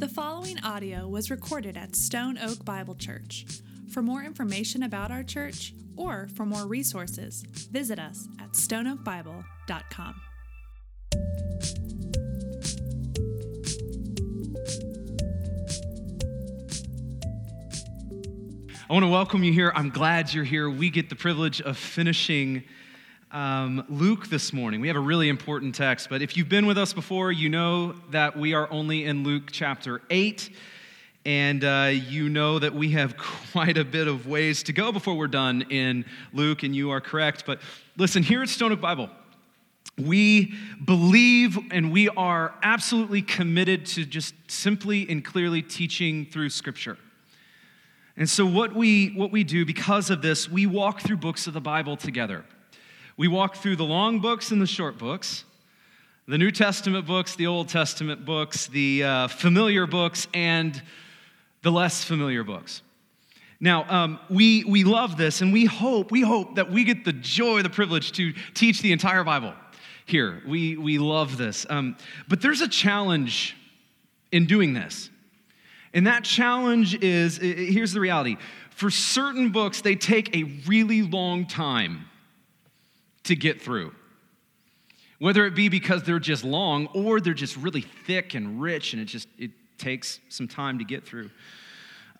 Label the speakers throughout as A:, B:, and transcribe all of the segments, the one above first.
A: The following audio was recorded at Stone Oak Bible Church. For more information about our church or for more resources, visit us at stoneoakbible.com.
B: I want to welcome you here. I'm glad you're here. We get the privilege of finishing um, Luke this morning. We have a really important text, but if you've been with us before, you know that we are only in Luke chapter 8, and uh, you know that we have quite a bit of ways to go before we're done in Luke, and you are correct. But listen, here at Stone Oak Bible, we believe and we are absolutely committed to just simply and clearly teaching through Scripture. And so, what we, what we do because of this, we walk through books of the Bible together. We walk through the long books and the short books, the New Testament books, the Old Testament books, the uh, familiar books, and the less familiar books. Now, um, we, we love this, and we hope, we hope that we get the joy, the privilege to teach the entire Bible here. We, we love this. Um, but there's a challenge in doing this. And that challenge is here's the reality for certain books, they take a really long time to get through. Whether it be because they're just long or they're just really thick and rich and it just it takes some time to get through.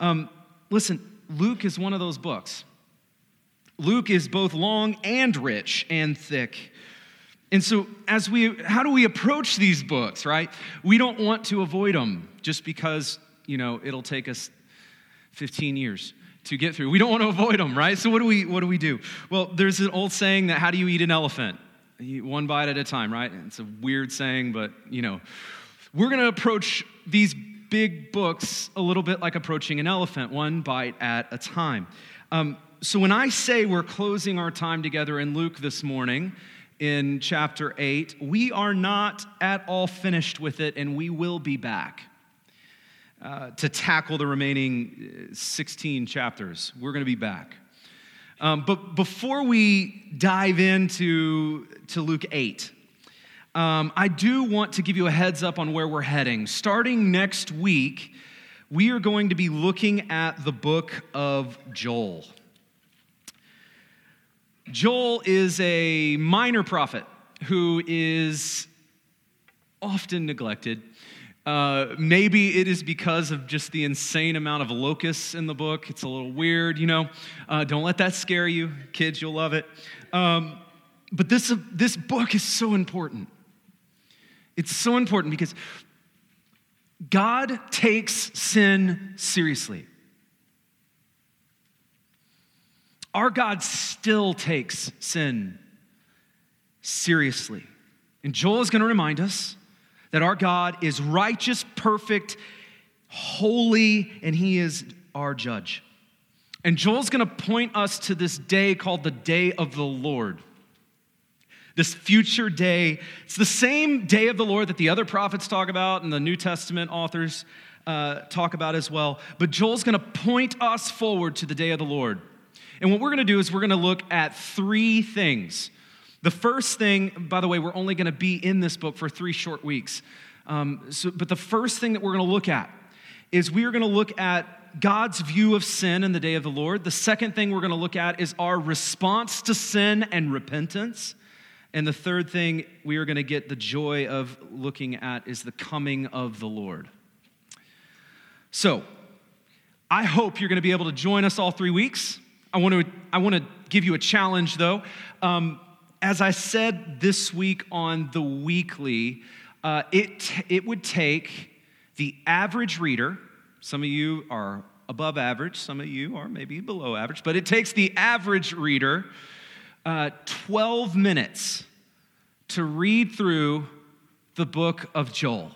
B: Um, listen, Luke is one of those books. Luke is both long and rich and thick. And so, as we, how do we approach these books, right? We don't want to avoid them just because, you know, it'll take us 15 years to get through. We don't want to avoid them, right? So what do we what do we do? Well, there's an old saying that how do you eat an elephant? One bite at a time, right? It's a weird saying, but you know, we're going to approach these big books a little bit like approaching an elephant, one bite at a time. Um, so when I say we're closing our time together in Luke this morning, in chapter 8, we are not at all finished with it, and we will be back. Uh, to tackle the remaining uh, 16 chapters. We're going to be back. Um, but before we dive into to Luke 8, um, I do want to give you a heads up on where we're heading. Starting next week, we are going to be looking at the book of Joel. Joel is a minor prophet who is often neglected uh, maybe it is because of just the insane amount of locusts in the book. It's a little weird, you know. Uh, don't let that scare you. Kids, you'll love it. Um, but this, uh, this book is so important. It's so important because God takes sin seriously. Our God still takes sin seriously. And Joel is going to remind us that our God is righteous, perfect, holy, and He is our judge. And Joel's gonna point us to this day called the day of the Lord. This future day. It's the same day of the Lord that the other prophets talk about and the New Testament authors uh, talk about as well. But Joel's gonna point us forward to the day of the Lord. And what we're gonna do is we're gonna look at three things the first thing, by the way, we're only going to be in this book for three short weeks. Um, so, but the first thing that we're going to look at is we are going to look at God's view of sin in the day of the Lord. The second thing we're going to look at is our response to sin and repentance. And the third thing we are going to get the joy of looking at is the coming of the Lord. So, I hope you're going to be able to join us all three weeks. I want to, I want to give you a challenge, though. Um, as I said this week on the weekly, uh, it, it would take the average reader, some of you are above average, some of you are maybe below average, but it takes the average reader uh, 12 minutes to read through the book of Joel.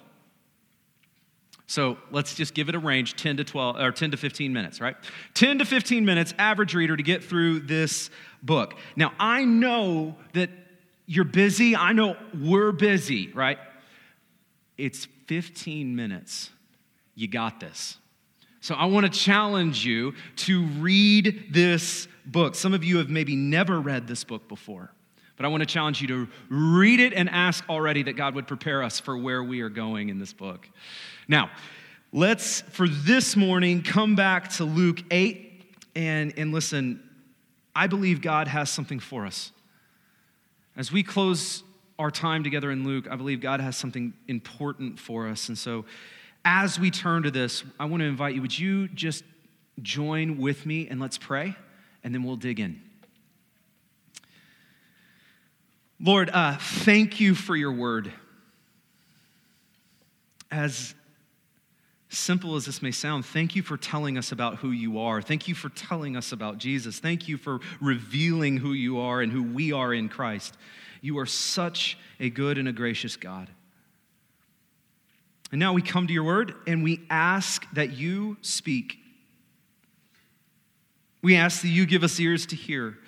B: So let's just give it a range 10 to 12 or 10 to 15 minutes, right? 10 to 15 minutes, average reader, to get through this book. Now, I know that you're busy. I know we're busy, right? It's 15 minutes. You got this. So I want to challenge you to read this book. Some of you have maybe never read this book before, but I want to challenge you to read it and ask already that God would prepare us for where we are going in this book. Now, let's, for this morning, come back to Luke 8 and, and listen. I believe God has something for us. As we close our time together in Luke, I believe God has something important for us. And so, as we turn to this, I want to invite you would you just join with me and let's pray, and then we'll dig in. Lord, uh, thank you for your word. As simple as this may sound, thank you for telling us about who you are. Thank you for telling us about Jesus. Thank you for revealing who you are and who we are in Christ. You are such a good and a gracious God. And now we come to your word and we ask that you speak. We ask that you give us ears to hear.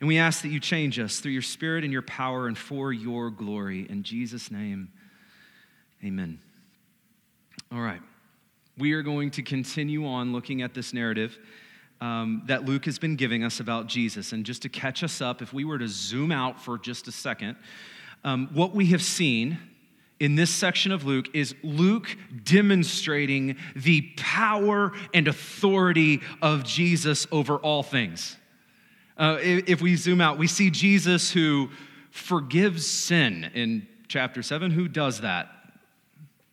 B: And we ask that you change us through your spirit and your power and for your glory. In Jesus' name, amen. All right. We are going to continue on looking at this narrative um, that Luke has been giving us about Jesus. And just to catch us up, if we were to zoom out for just a second, um, what we have seen in this section of Luke is Luke demonstrating the power and authority of Jesus over all things. Uh, if we zoom out, we see Jesus who forgives sin in chapter 7. Who does that?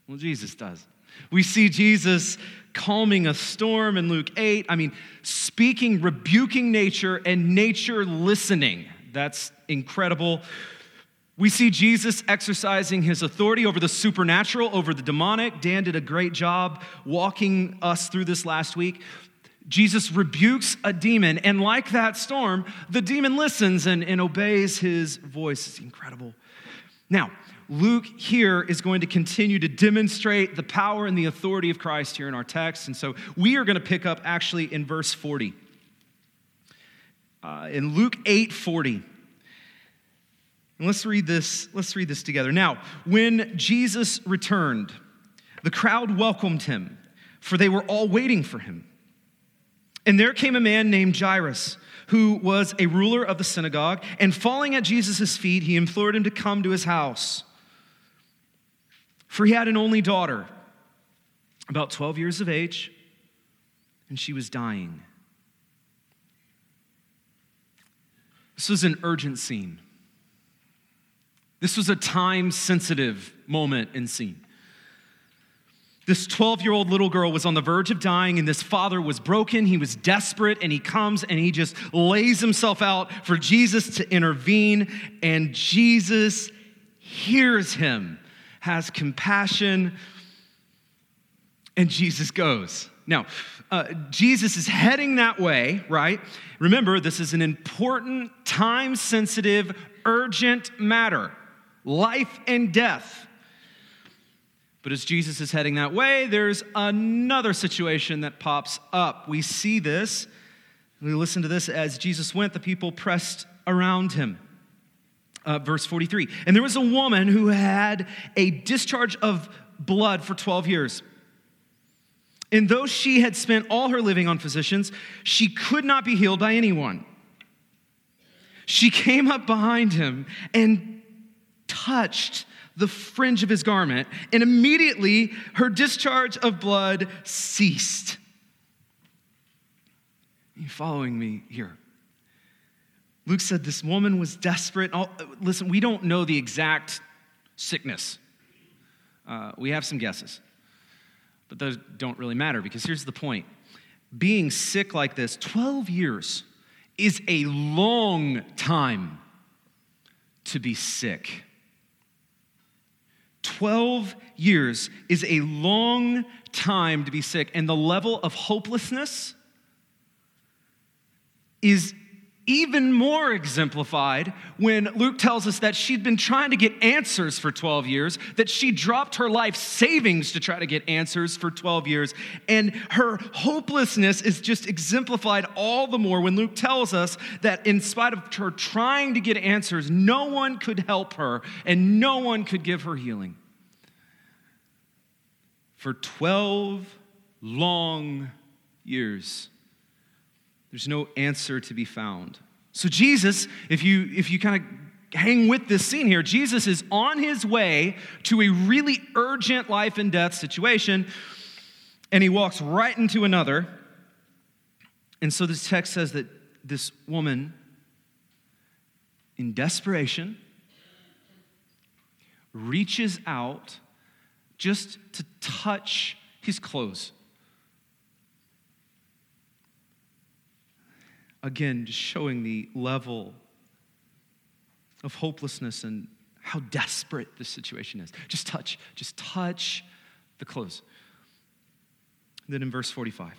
B: Well, Jesus does. We see Jesus calming a storm in Luke 8. I mean, speaking, rebuking nature, and nature listening. That's incredible. We see Jesus exercising his authority over the supernatural, over the demonic. Dan did a great job walking us through this last week. Jesus rebukes a demon, and like that storm, the demon listens and, and obeys his voice. It's incredible. Now, Luke here is going to continue to demonstrate the power and the authority of Christ here in our text. And so we are going to pick up actually in verse 40. Uh, in Luke 8 40. And let's read this, let's read this together. Now, when Jesus returned, the crowd welcomed him, for they were all waiting for him. And there came a man named Jairus, who was a ruler of the synagogue, and falling at Jesus' feet, he implored him to come to his house. For he had an only daughter, about 12 years of age, and she was dying. This was an urgent scene. This was a time sensitive moment and scene. This 12 year old little girl was on the verge of dying, and this father was broken. He was desperate, and he comes and he just lays himself out for Jesus to intervene, and Jesus hears him, has compassion, and Jesus goes. Now, uh, Jesus is heading that way, right? Remember, this is an important, time sensitive, urgent matter life and death. But as Jesus is heading that way, there's another situation that pops up. We see this, we listen to this as Jesus went, the people pressed around him. Uh, verse 43 And there was a woman who had a discharge of blood for 12 years. And though she had spent all her living on physicians, she could not be healed by anyone. She came up behind him and touched the fringe of his garment, and immediately her discharge of blood ceased. Are you following me here? Luke said this woman was desperate. listen, we don't know the exact sickness. Uh, we have some guesses, but those don't really matter because here's the point being sick like this, 12 years, is a long time to be sick. 12 years is a long time to be sick, and the level of hopelessness is even more exemplified when Luke tells us that she'd been trying to get answers for 12 years, that she dropped her life savings to try to get answers for 12 years. And her hopelessness is just exemplified all the more when Luke tells us that in spite of her trying to get answers, no one could help her and no one could give her healing. For 12 long years there's no answer to be found. So Jesus, if you if you kind of hang with this scene here, Jesus is on his way to a really urgent life and death situation. And he walks right into another. And so this text says that this woman, in desperation, reaches out just to touch his clothes. Again, just showing the level of hopelessness and how desperate this situation is. Just touch, just touch the clothes. Then in verse 45,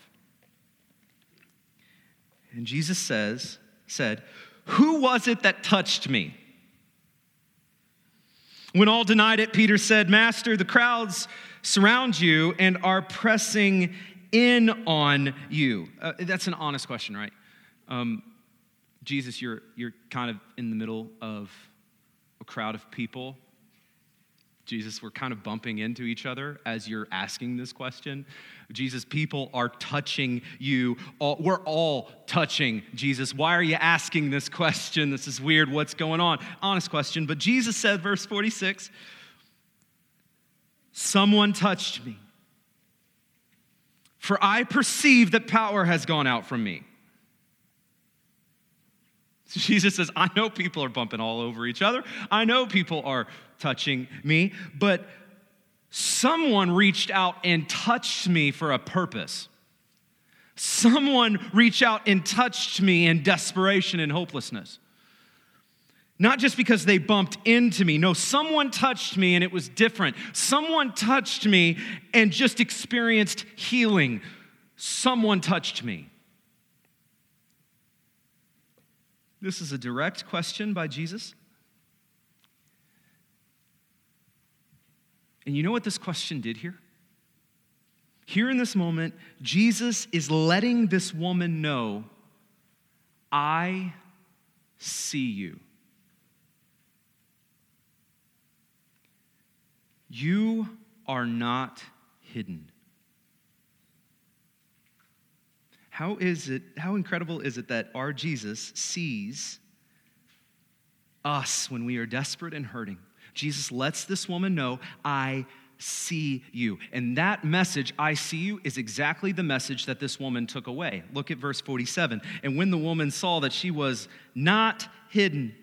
B: and Jesus says, said, Who was it that touched me? When all denied it, Peter said, Master, the crowds surround you and are pressing in on you. Uh, that's an honest question, right? Um, Jesus, you're, you're kind of in the middle of a crowd of people. Jesus, we're kind of bumping into each other as you're asking this question. Jesus, people are touching you. All, we're all touching Jesus. Why are you asking this question? This is weird. What's going on? Honest question. But Jesus said, verse 46 Someone touched me, for I perceive that power has gone out from me. Jesus says, I know people are bumping all over each other. I know people are touching me, but someone reached out and touched me for a purpose. Someone reached out and touched me in desperation and hopelessness. Not just because they bumped into me. No, someone touched me and it was different. Someone touched me and just experienced healing. Someone touched me. This is a direct question by Jesus. And you know what this question did here? Here in this moment, Jesus is letting this woman know I see you. You are not hidden. How is it, how incredible is it that our Jesus sees us when we are desperate and hurting? Jesus lets this woman know, I see you. And that message, I see you, is exactly the message that this woman took away. Look at verse 47. And when the woman saw that she was not hidden,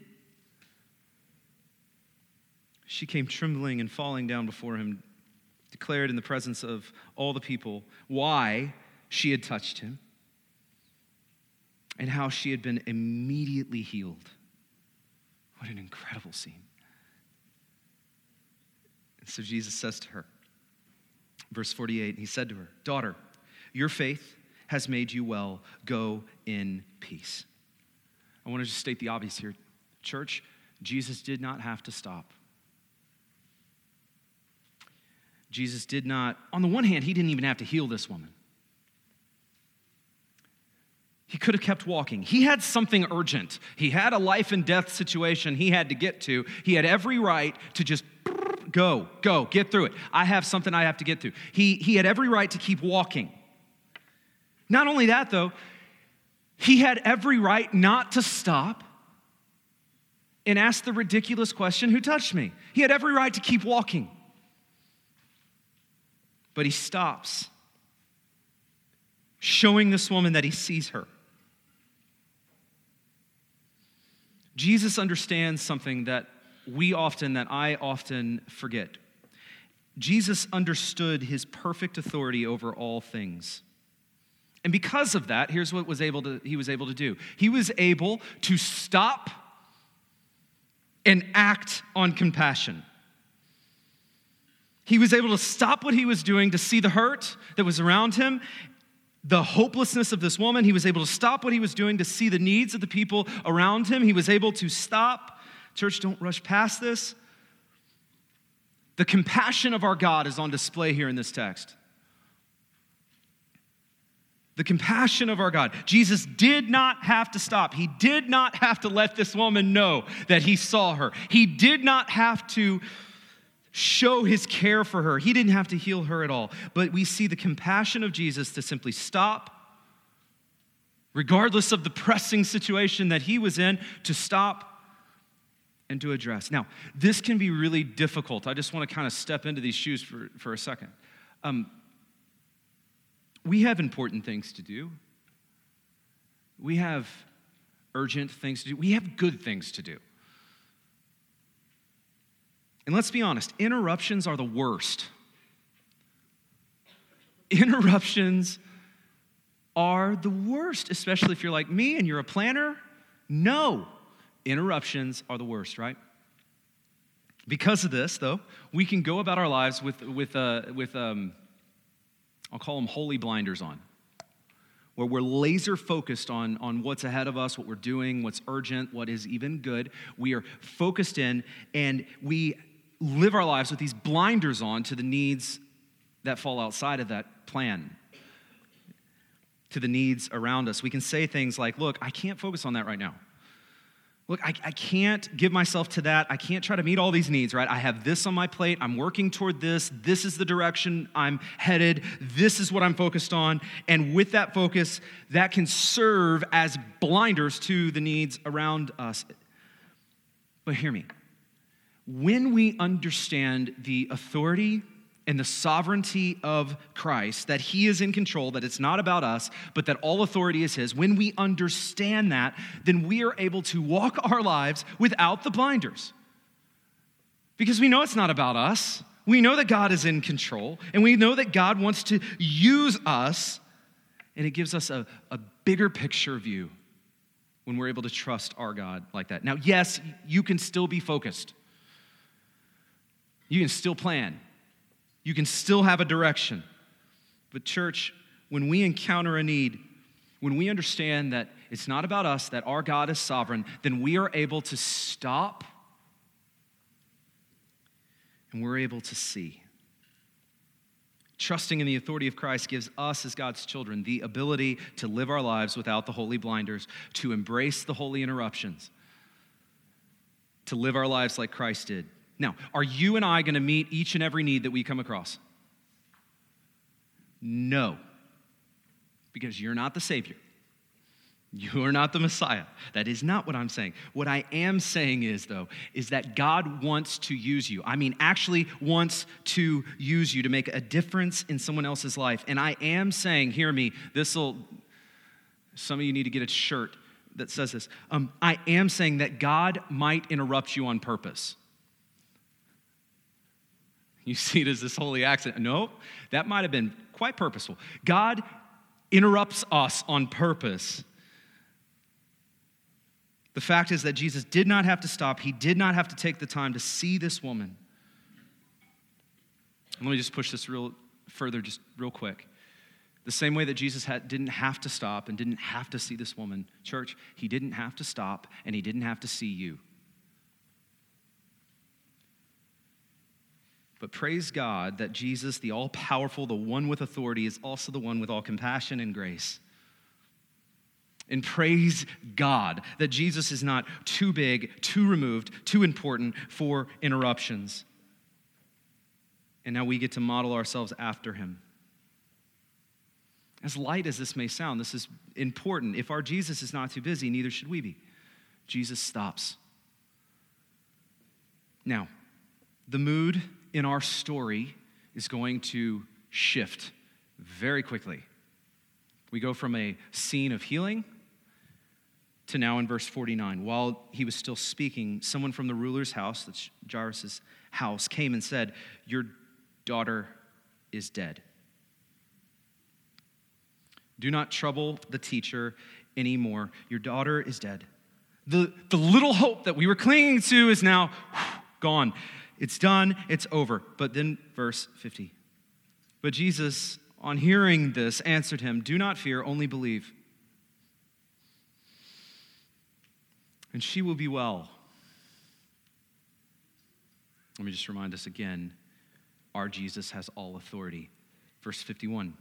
B: she came trembling and falling down before him, declared in the presence of all the people why she had touched him and how she had been immediately healed. What an incredible scene. And so Jesus says to her, verse 48, he said to her, Daughter, your faith has made you well. Go in peace. I want to just state the obvious here. Church, Jesus did not have to stop. Jesus did not, on the one hand, he didn't even have to heal this woman. He could have kept walking. He had something urgent. He had a life and death situation he had to get to. He had every right to just go, go, get through it. I have something I have to get through. He, he had every right to keep walking. Not only that, though, he had every right not to stop and ask the ridiculous question who touched me? He had every right to keep walking. But he stops, showing this woman that he sees her. Jesus understands something that we often, that I often forget. Jesus understood his perfect authority over all things. And because of that, here's what was able to, he was able to do. He was able to stop and act on compassion. He was able to stop what he was doing to see the hurt that was around him the hopelessness of this woman. He was able to stop what he was doing to see the needs of the people around him. He was able to stop. Church, don't rush past this. The compassion of our God is on display here in this text. The compassion of our God. Jesus did not have to stop. He did not have to let this woman know that he saw her. He did not have to show his care for her. He didn't have to heal her at all. But we see the compassion of Jesus to simply stop, regardless of the pressing situation that he was in, to stop and to address. Now, this can be really difficult. I just want to kind of step into these shoes for, for a second. Um, we have important things to do. We have urgent things to do. We have good things to do. And let's be honest, interruptions are the worst. Interruptions are the worst, especially if you're like me and you're a planner. No, interruptions are the worst, right? Because of this, though, we can go about our lives with, with, uh, with um, I'll call them holy blinders on, where we're laser focused on, on what's ahead of us, what we're doing, what's urgent, what is even good. We are focused in, and we live our lives with these blinders on to the needs that fall outside of that plan, to the needs around us. We can say things like, Look, I can't focus on that right now. Look, I, I, can't give myself to that. I can't try to meet all these needs, right? I have this on my plate. I'm working toward this. This is the direction I'm headed. This is what I'm focused on. And with that focus, that can serve as blinders to the needs around us. But hear me when we understand the authority and the sovereignty of Christ, that He is in control, that it's not about us, but that all authority is His, when we understand that, then we are able to walk our lives without the blinders. Because we know it's not about us. We know that God is in control, and we know that God wants to use us, and it gives us a, a bigger picture view when we're able to trust our God like that. Now, yes, you can still be focused. You can still plan. You can still have a direction. But, church, when we encounter a need, when we understand that it's not about us, that our God is sovereign, then we are able to stop and we're able to see. Trusting in the authority of Christ gives us, as God's children, the ability to live our lives without the holy blinders, to embrace the holy interruptions, to live our lives like Christ did. Now, are you and I going to meet each and every need that we come across? No, because you're not the Savior. You are not the Messiah. That is not what I'm saying. What I am saying is, though, is that God wants to use you. I mean, actually wants to use you to make a difference in someone else's life. And I am saying, hear me, this will, some of you need to get a shirt that says this. Um, I am saying that God might interrupt you on purpose. You see it as this holy accident. No, that might have been quite purposeful. God interrupts us on purpose. The fact is that Jesus did not have to stop, he did not have to take the time to see this woman. Let me just push this real further, just real quick. The same way that Jesus had, didn't have to stop and didn't have to see this woman, church, he didn't have to stop and he didn't have to see you. But praise God that Jesus, the all powerful, the one with authority, is also the one with all compassion and grace. And praise God that Jesus is not too big, too removed, too important for interruptions. And now we get to model ourselves after him. As light as this may sound, this is important. If our Jesus is not too busy, neither should we be. Jesus stops. Now, the mood in our story is going to shift very quickly. We go from a scene of healing to now in verse 49. While he was still speaking, someone from the ruler's house, that's Jairus' house, came and said, Your daughter is dead. Do not trouble the teacher anymore. Your daughter is dead. The, the little hope that we were clinging to is now whew, gone. It's done, it's over. But then, verse 50. But Jesus, on hearing this, answered him, Do not fear, only believe. And she will be well. Let me just remind us again our Jesus has all authority. Verse 51.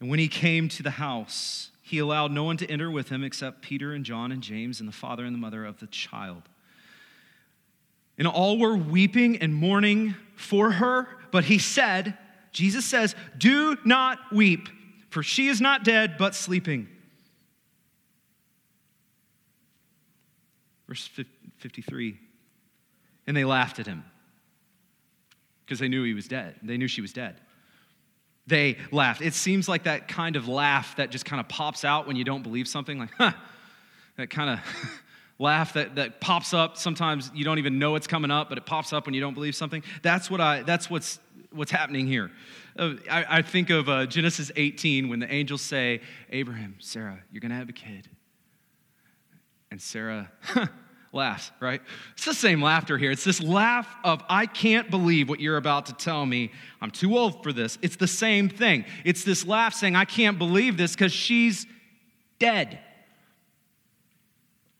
B: And when he came to the house, he allowed no one to enter with him except Peter and John and James and the father and the mother of the child. And all were weeping and mourning for her. But he said, Jesus says, Do not weep, for she is not dead, but sleeping. Verse 53. And they laughed at him because they knew he was dead. They knew she was dead. They laughed. It seems like that kind of laugh that just kind of pops out when you don't believe something, like, huh, that kind of laugh that, that pops up. Sometimes you don't even know it's coming up, but it pops up when you don't believe something. That's, what I, that's what's, what's happening here. Uh, I, I, think of uh, Genesis 18 when the angels say, Abraham, Sarah, you're going to have a kid. And Sarah, laughs, right? It's the same laughter here. It's this laugh of, I can't believe what you're about to tell me. I'm too old for this. It's the same thing. It's this laugh saying, I can't believe this because she's dead.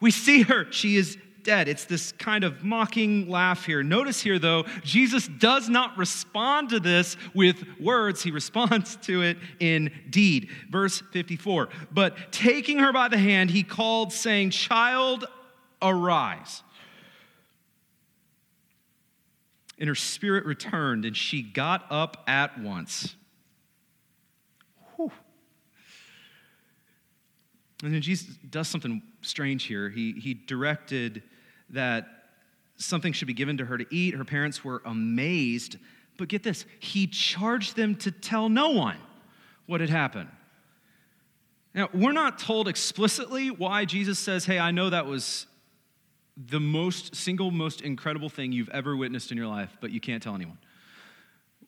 B: We see her, she is dead. It's this kind of mocking laugh here. Notice here, though, Jesus does not respond to this with words, he responds to it in deed. Verse 54 But taking her by the hand, he called, saying, Child, Arise. And her spirit returned, and she got up at once. And then Jesus does something strange here. He, he directed that something should be given to her to eat. Her parents were amazed. But get this, he charged them to tell no one what had happened. Now, we're not told explicitly why Jesus says, Hey, I know that was the most single most incredible thing you've ever witnessed in your life, but you can't tell anyone.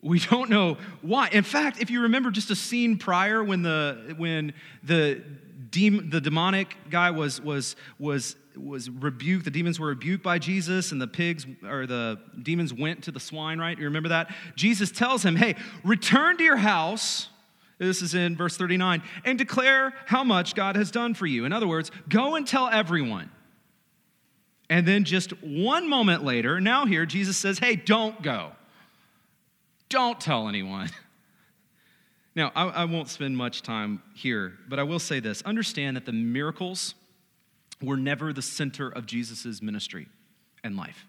B: We don't know why. In fact, if you remember just a scene prior when the when the the demonic guy was was was was rebuked, the demons were rebuked by Jesus, and the pigs or the demons went to the swine, right? You remember that? Jesus tells him, Hey, return to your house. This is in verse 39, and declare how much God has done for you. In other words, go and tell everyone. And then just one moment later, now here, Jesus says, Hey, don't go. Don't tell anyone. Now, I, I, won't spend much time here, but I will say this understand that the miracles were never the center of Jesus' ministry and life.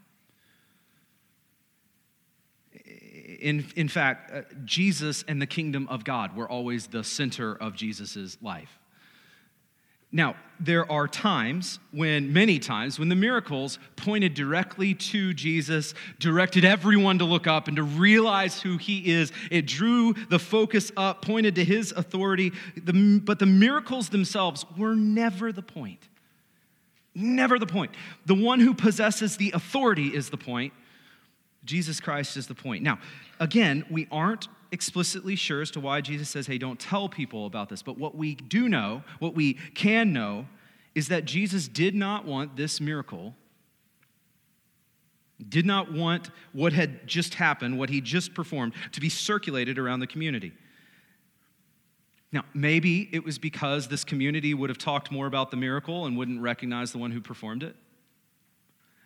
B: In, in fact, uh, Jesus and the kingdom of God were always the center of Jesus' life. Now, there are times when, many times, when the miracles pointed directly to Jesus, directed everyone to look up and to realize who he is. It drew the focus up, pointed to his authority. but the miracles themselves were never the point. Never the point. The one who possesses the authority is the point. Jesus Christ is the point. Now, again, we aren't explicitly sure as to why Jesus says, hey, don't tell people about this. But what we do know, what we can know, is that Jesus did not want this miracle, did not want what had just happened, what he just performed, to be circulated around the community. Now, maybe it was because this community would have talked more about the miracle and wouldn't recognize the one who performed it.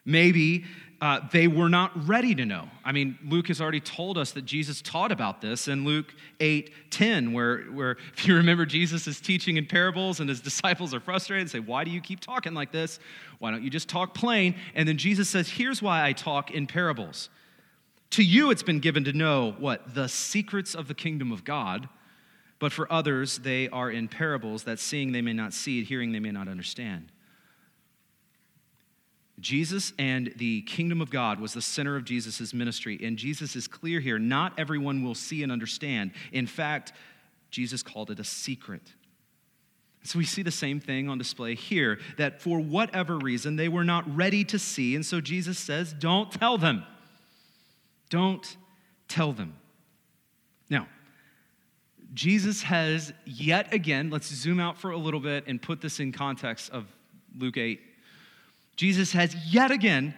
B: Maybe uh, they were not ready to know. I mean, Luke has already told us that Jesus taught about this in Luke 8 10, where, where if you remember, Jesus is teaching in parables and his disciples are frustrated and say, Why do you keep talking like this? Why don't you just talk plain? And then Jesus says, Here's why I talk in parables. To you, it's been given to know what? The secrets of the kingdom of God. But for others, they are in parables that seeing they may not see, hearing they may not understand. Jesus and the kingdom of God was the center of Jesus' ministry. And Jesus is clear here not everyone will see and understand. In fact, Jesus called it a secret. So we see the same thing on display here that for whatever reason they were not ready to see. And so Jesus says, Don't tell them. Don't tell them. Now, Jesus has yet again, let's zoom out for a little bit and put this in context of Luke 8 Jesus has yet again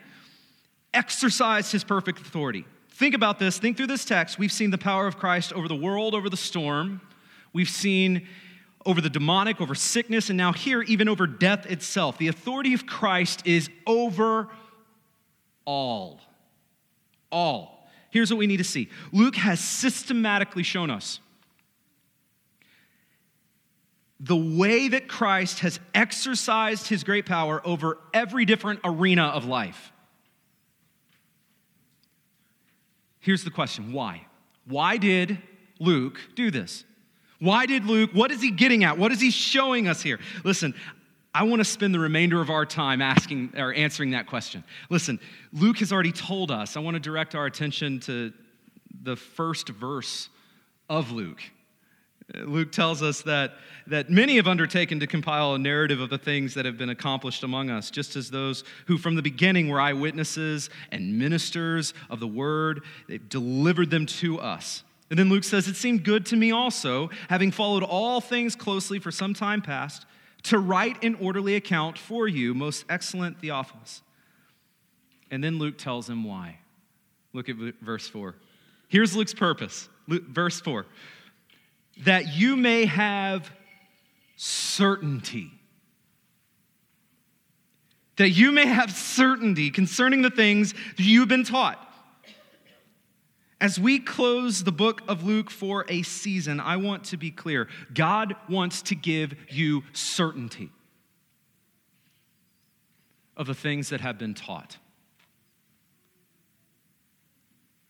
B: exercised his perfect authority. Think about this. Think through this text. We've seen the power of Christ over the world, over the storm. We've seen over the demonic, over sickness, and now here, even over death itself. The authority of Christ is over all. All. Here's what we need to see Luke has systematically shown us the way that Christ has exercised his great power over every different arena of life. Here's the question why? Why did Luke do this? Why did Luke, what is he getting at? What is he showing us here? Listen, I want to spend the remainder of our time asking or answering that question. Listen, Luke has already told us. I want to direct our attention to the first verse of Luke Luke tells us that, that many have undertaken to compile a narrative of the things that have been accomplished among us, just as those who from the beginning were eyewitnesses and ministers of the word, they've delivered them to us. And then Luke says, It seemed good to me also, having followed all things closely for some time past, to write an orderly account for you, most excellent Theophilus. And then Luke tells him why. Look at verse 4. Here's Luke's purpose. Luke, verse 4 that you may have certainty. That you may have certainty concerning the things that you've been taught. As we close the book of Luke for a season, I want to be clear God wants to give you certainty of the things that have been taught.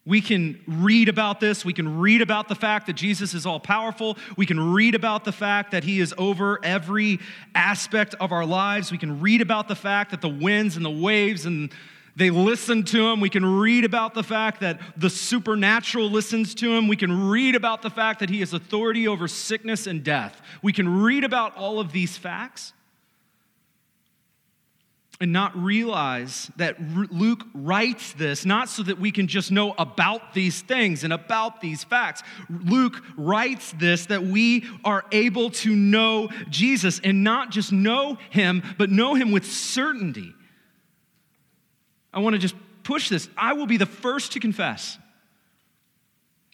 B: We can read about this. We can read about the fact that Jesus is all powerful. We can read about the fact that he is over every aspect of our lives. We can read about the fact that the winds and the waves and they listen to him. We can read about the fact that the supernatural listens to him. We can read about the fact that he has authority over sickness and death. We can read about all of these facts and not realize that Luke writes this not so that we can just know about these things and about these facts. Luke writes this that we are able to know Jesus and not just know him, but know him with certainty. I want to just push this. I will be the first to confess.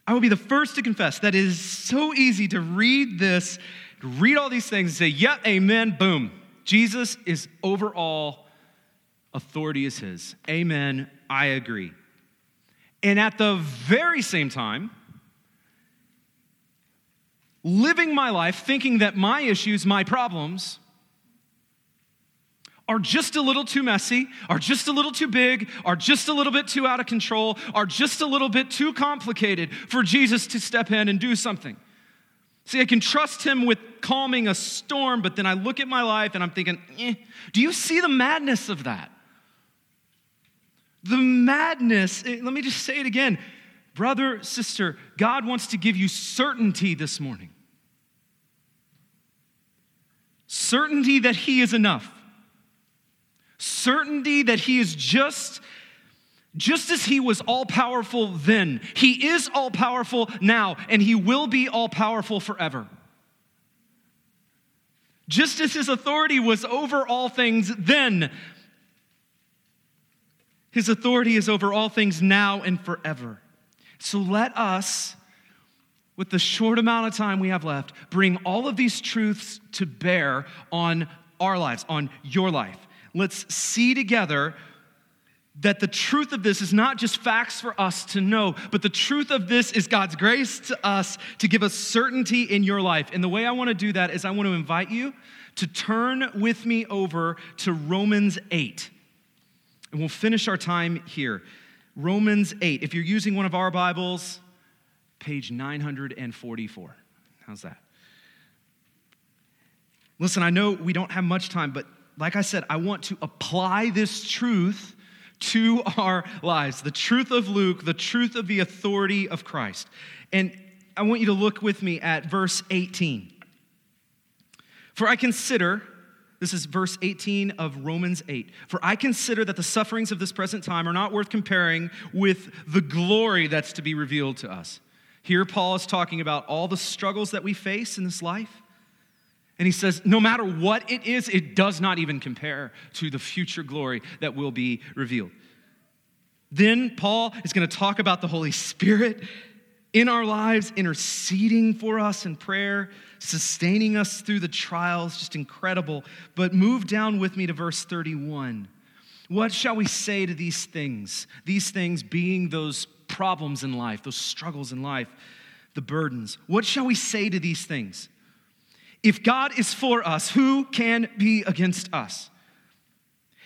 B: I will be the first to confess that it is so easy to read this, read all these things and say, yep, amen, boom. Jesus is over all authority is his. Amen. I agree. And at the very same time, living my life thinking that my issues, my problems, are just a little too messy, are just a little too big, are just a little bit too out of control, are just a little bit too complicated for Jesus to step in and do something. See, I can trust him with calming a storm, but then I look at my life and I'm thinking, eh, do you see the madness of that? The madness, eh, let me just say it again. Brother, sister, God wants to give you certainty this morning. Certainty that He is enough. Certainty that He is just just as he was all powerful then, he is all powerful now, and he will be all powerful forever. Just as his authority was over all things then, his authority is over all things now and forever. So let us, with the short amount of time we have left, bring all of these truths to bear on our lives, on your life. Let's see together that the truth of this is not just facts for us to know, but the truth of this is God's grace to us to give us certainty in your life. And the way I want to do that is I want to invite you to turn with me over to Romans 8. And we'll finish our time here. Romans 8. If you're using one of our Bibles, page 944. How's that? Listen, I know we don't have much time, but like I said, I want to apply this truth to our lives the truth of Luke, the truth of the authority of Christ. And I want you to look with me at verse 18. For I consider this is verse 18 of Romans 8. For I consider that the sufferings of this present time are not worth comparing with the glory that's to be revealed to us. Here, Paul is talking about all the struggles that we face in this life. And he says, no matter what it is, it does not even compare to the future glory that will be revealed. Then Paul is going to talk about the Holy Spirit in our lives, interceding for us in prayer, sustaining us through the trials, just incredible. But move down with me to verse 31. What shall we say to these things? These things being those problems in life, those struggles in life, the burdens. What shall we say to these things? If God is for us, who can be against us?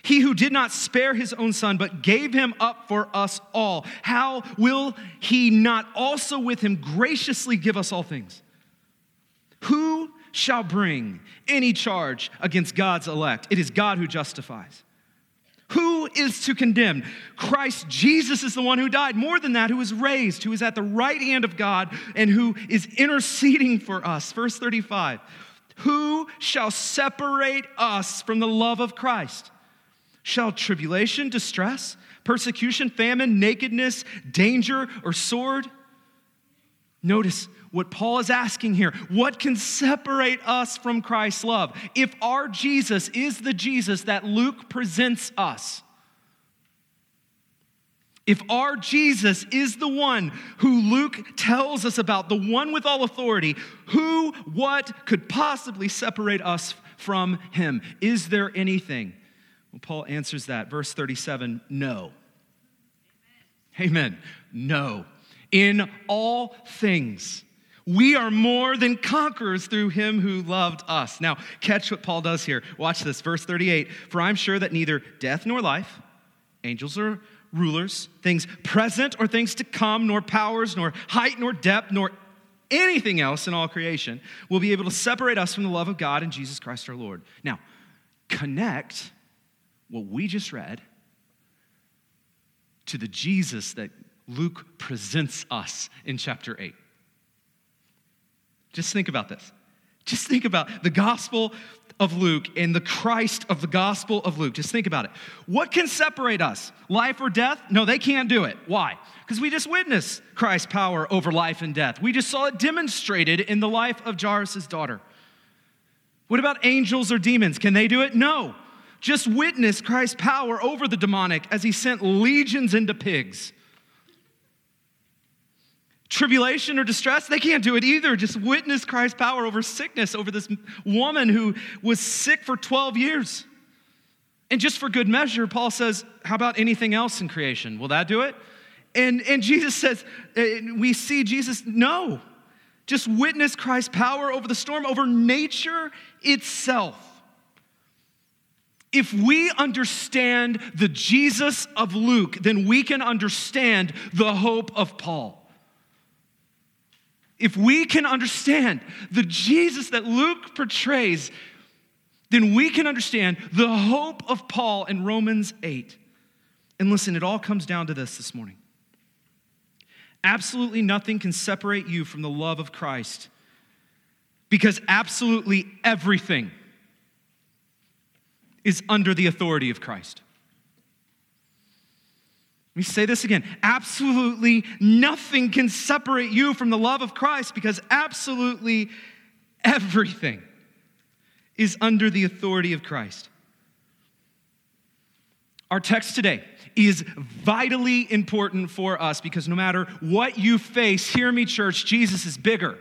B: He who did not spare his own son, but gave him up for us all, how will he not also with him graciously give us all things? Who shall bring any charge against God's elect? It is God who justifies. Who is to condemn? Christ Jesus is the one who died. More than that, who is raised, who is at the right hand of God, and who is interceding for us. Verse 35 Who shall separate us from the love of Christ? Shall tribulation, distress, persecution, famine, nakedness, danger, or sword? Notice what Paul is asking here. What can separate us from Christ's love? If our Jesus is the Jesus that Luke presents us, if our Jesus is the one who Luke tells us about, the one with all authority, who, what could possibly separate us from him? Is there anything? Well, Paul answers that. Verse 37 no. Amen. Amen. No. In all things, we are more than conquerors through him who loved us. Now, catch what Paul does here. Watch this, verse 38. For I'm sure that neither death nor life, angels or rulers, things present or things to come, nor powers, nor height, nor depth, nor anything else in all creation will be able to separate us from the love of God and Jesus Christ our Lord. Now, connect what we just read to the Jesus that Luke presents us in chapter 8. Just think about this. Just think about the gospel of Luke and the Christ of the gospel of Luke. Just think about it. What can separate us? Life or death? No, they can't do it. Why? Because we just witnessed Christ's power over life and death. We just saw it demonstrated in the life of Jairus' daughter. What about angels or demons? Can they do it? No. Just witness Christ's power over the demonic as he sent legions into pigs tribulation or distress, they can't do it either. Just witness Christ's power over sickness, over this woman who was sick for 12 years. And just for good measure, Paul says, How about anything else in creation? Will that do it? And, and Jesus says, uh, We see Jesus, no. Just witness Christ's power over the storm, over nature itself. If we understand the Jesus of Luke, then we can understand the hope of Paul if we can understand the Jesus that Luke portrays, then we can understand the hope of Paul in Romans 8. And listen, it all comes down to this this morning. Absolutely nothing can separate you from the love of Christ because absolutely everything is under the authority of Christ. Let me say this again. Absolutely nothing can separate you from the love of Christ because absolutely everything is under the authority of Christ. Our text today is vitally important for us because no matter what you face, hear me, church, Jesus is bigger.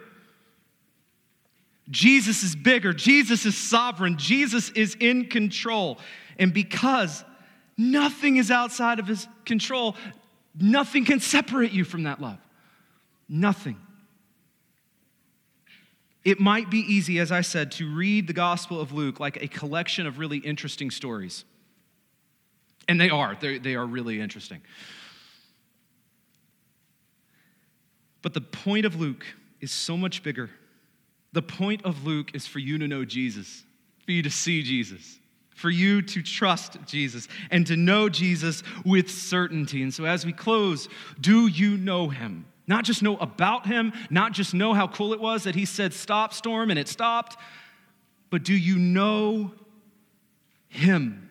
B: Jesus is bigger. Jesus is sovereign. Jesus is in control. And because Nothing is outside of his control. Nothing can separate you from that love. Nothing. It might be easy, as I said, to read the Gospel of Luke like a collection of really interesting stories. And they are, they, they are really interesting. But the point of Luke is so much bigger. The point of Luke is for you to know Jesus, for you to see Jesus for you to trust Jesus and to know Jesus with certainty. And so, as we close, do you know him? Not just know about him, not just know how cool it was that he said, Stop, storm, and it stopped, but do you know him?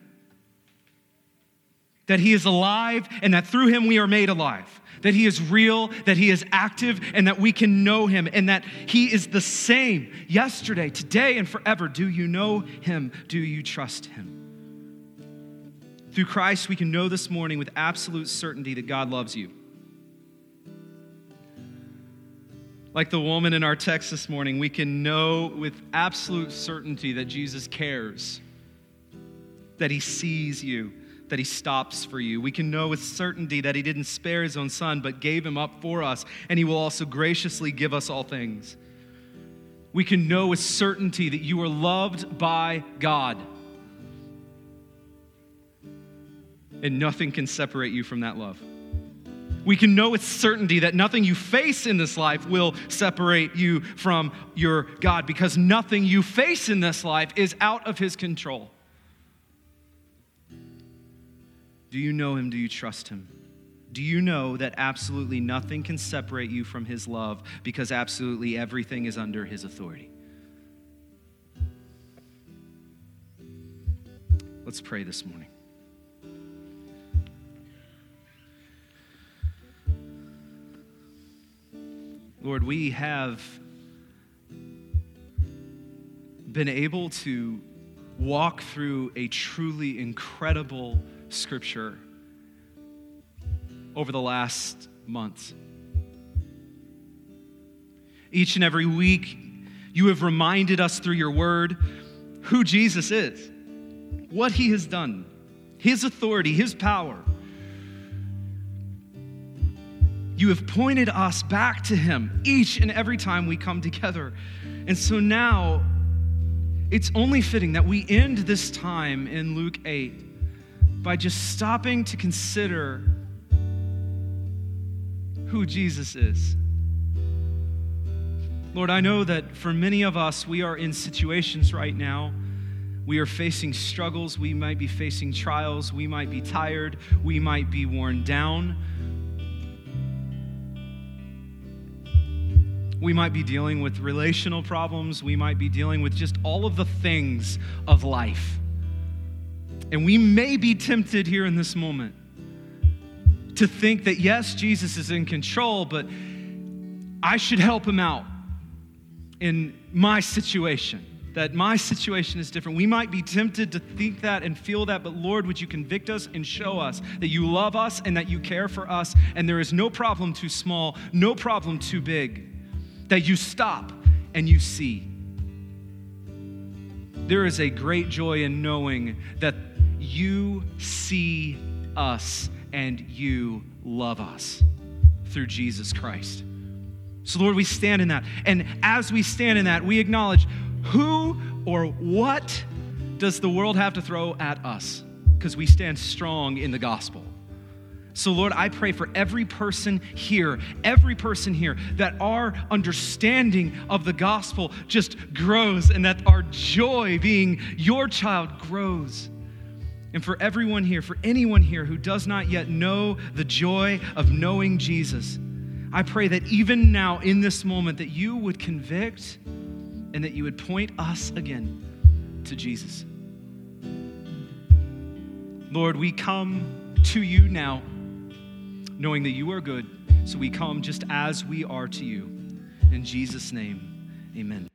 B: That he is alive and that through him we are made alive that He is real, that He is active, and that we can know Him, and that He is the same yesterday, today, and forever. Do you know Him? Do you trust Him? Through Christ, we can know this morning with absolute certainty that God loves you. Like the woman in our text this morning, we can know with absolute certainty that Jesus cares, that He sees you that he stops for you. We can know with certainty that he didn't spare his own son, but gave him up for us, and he will also graciously give us all things. We can know with certainty that you are loved by God, and nothing can separate you from that love. We can know with certainty that nothing you face in this life will separate you from your God because nothing you face in this life is out of His control. Do you know him? Do you trust him? Do you know that absolutely nothing can separate you from his love because absolutely everything is under his authority? Let's pray this morning. Lord, we have been able to walk through a truly incredible scripture over the last month. Each and every week, you have reminded us through your word who Jesus is, what he has done, his authority, his power. You have pointed us back to him each and every time we come together. And so now it's only fitting that we end this time in Luke 8 by just stopping to consider who Jesus is. Lord, I know that for many of us, we are in situations right now. We are facing struggles. We might be facing trials. We might be tired. We might be worn down. We might be dealing with relational problems. We might be dealing with just all of the things of life. And we may be tempted here in this moment to think that, yes, Jesus is in control, but I should help him out in my situation, that my situation is different. We might be tempted to think that and feel that, but Lord, would you convict us and show us that you love us and that you care for us, and there is no problem too small, no problem too big, that you stop and you see. There is a great joy in knowing that you see us and you love us through Jesus Christ. So, Lord, we stand in that. And as we stand in that, we acknowledge who or what does the world have to throw at us? Because we stand strong in the gospel. So, Lord, I pray for every person here, every person here, that our understanding of the gospel just grows and that our joy being your child grows. And for everyone here, for anyone here who does not yet know the joy of knowing Jesus, I pray that even now in this moment that you would convict and that you would point us again to Jesus. Lord, we come to you now knowing that you are good. So we come just as we are to you. In Jesus' name, amen.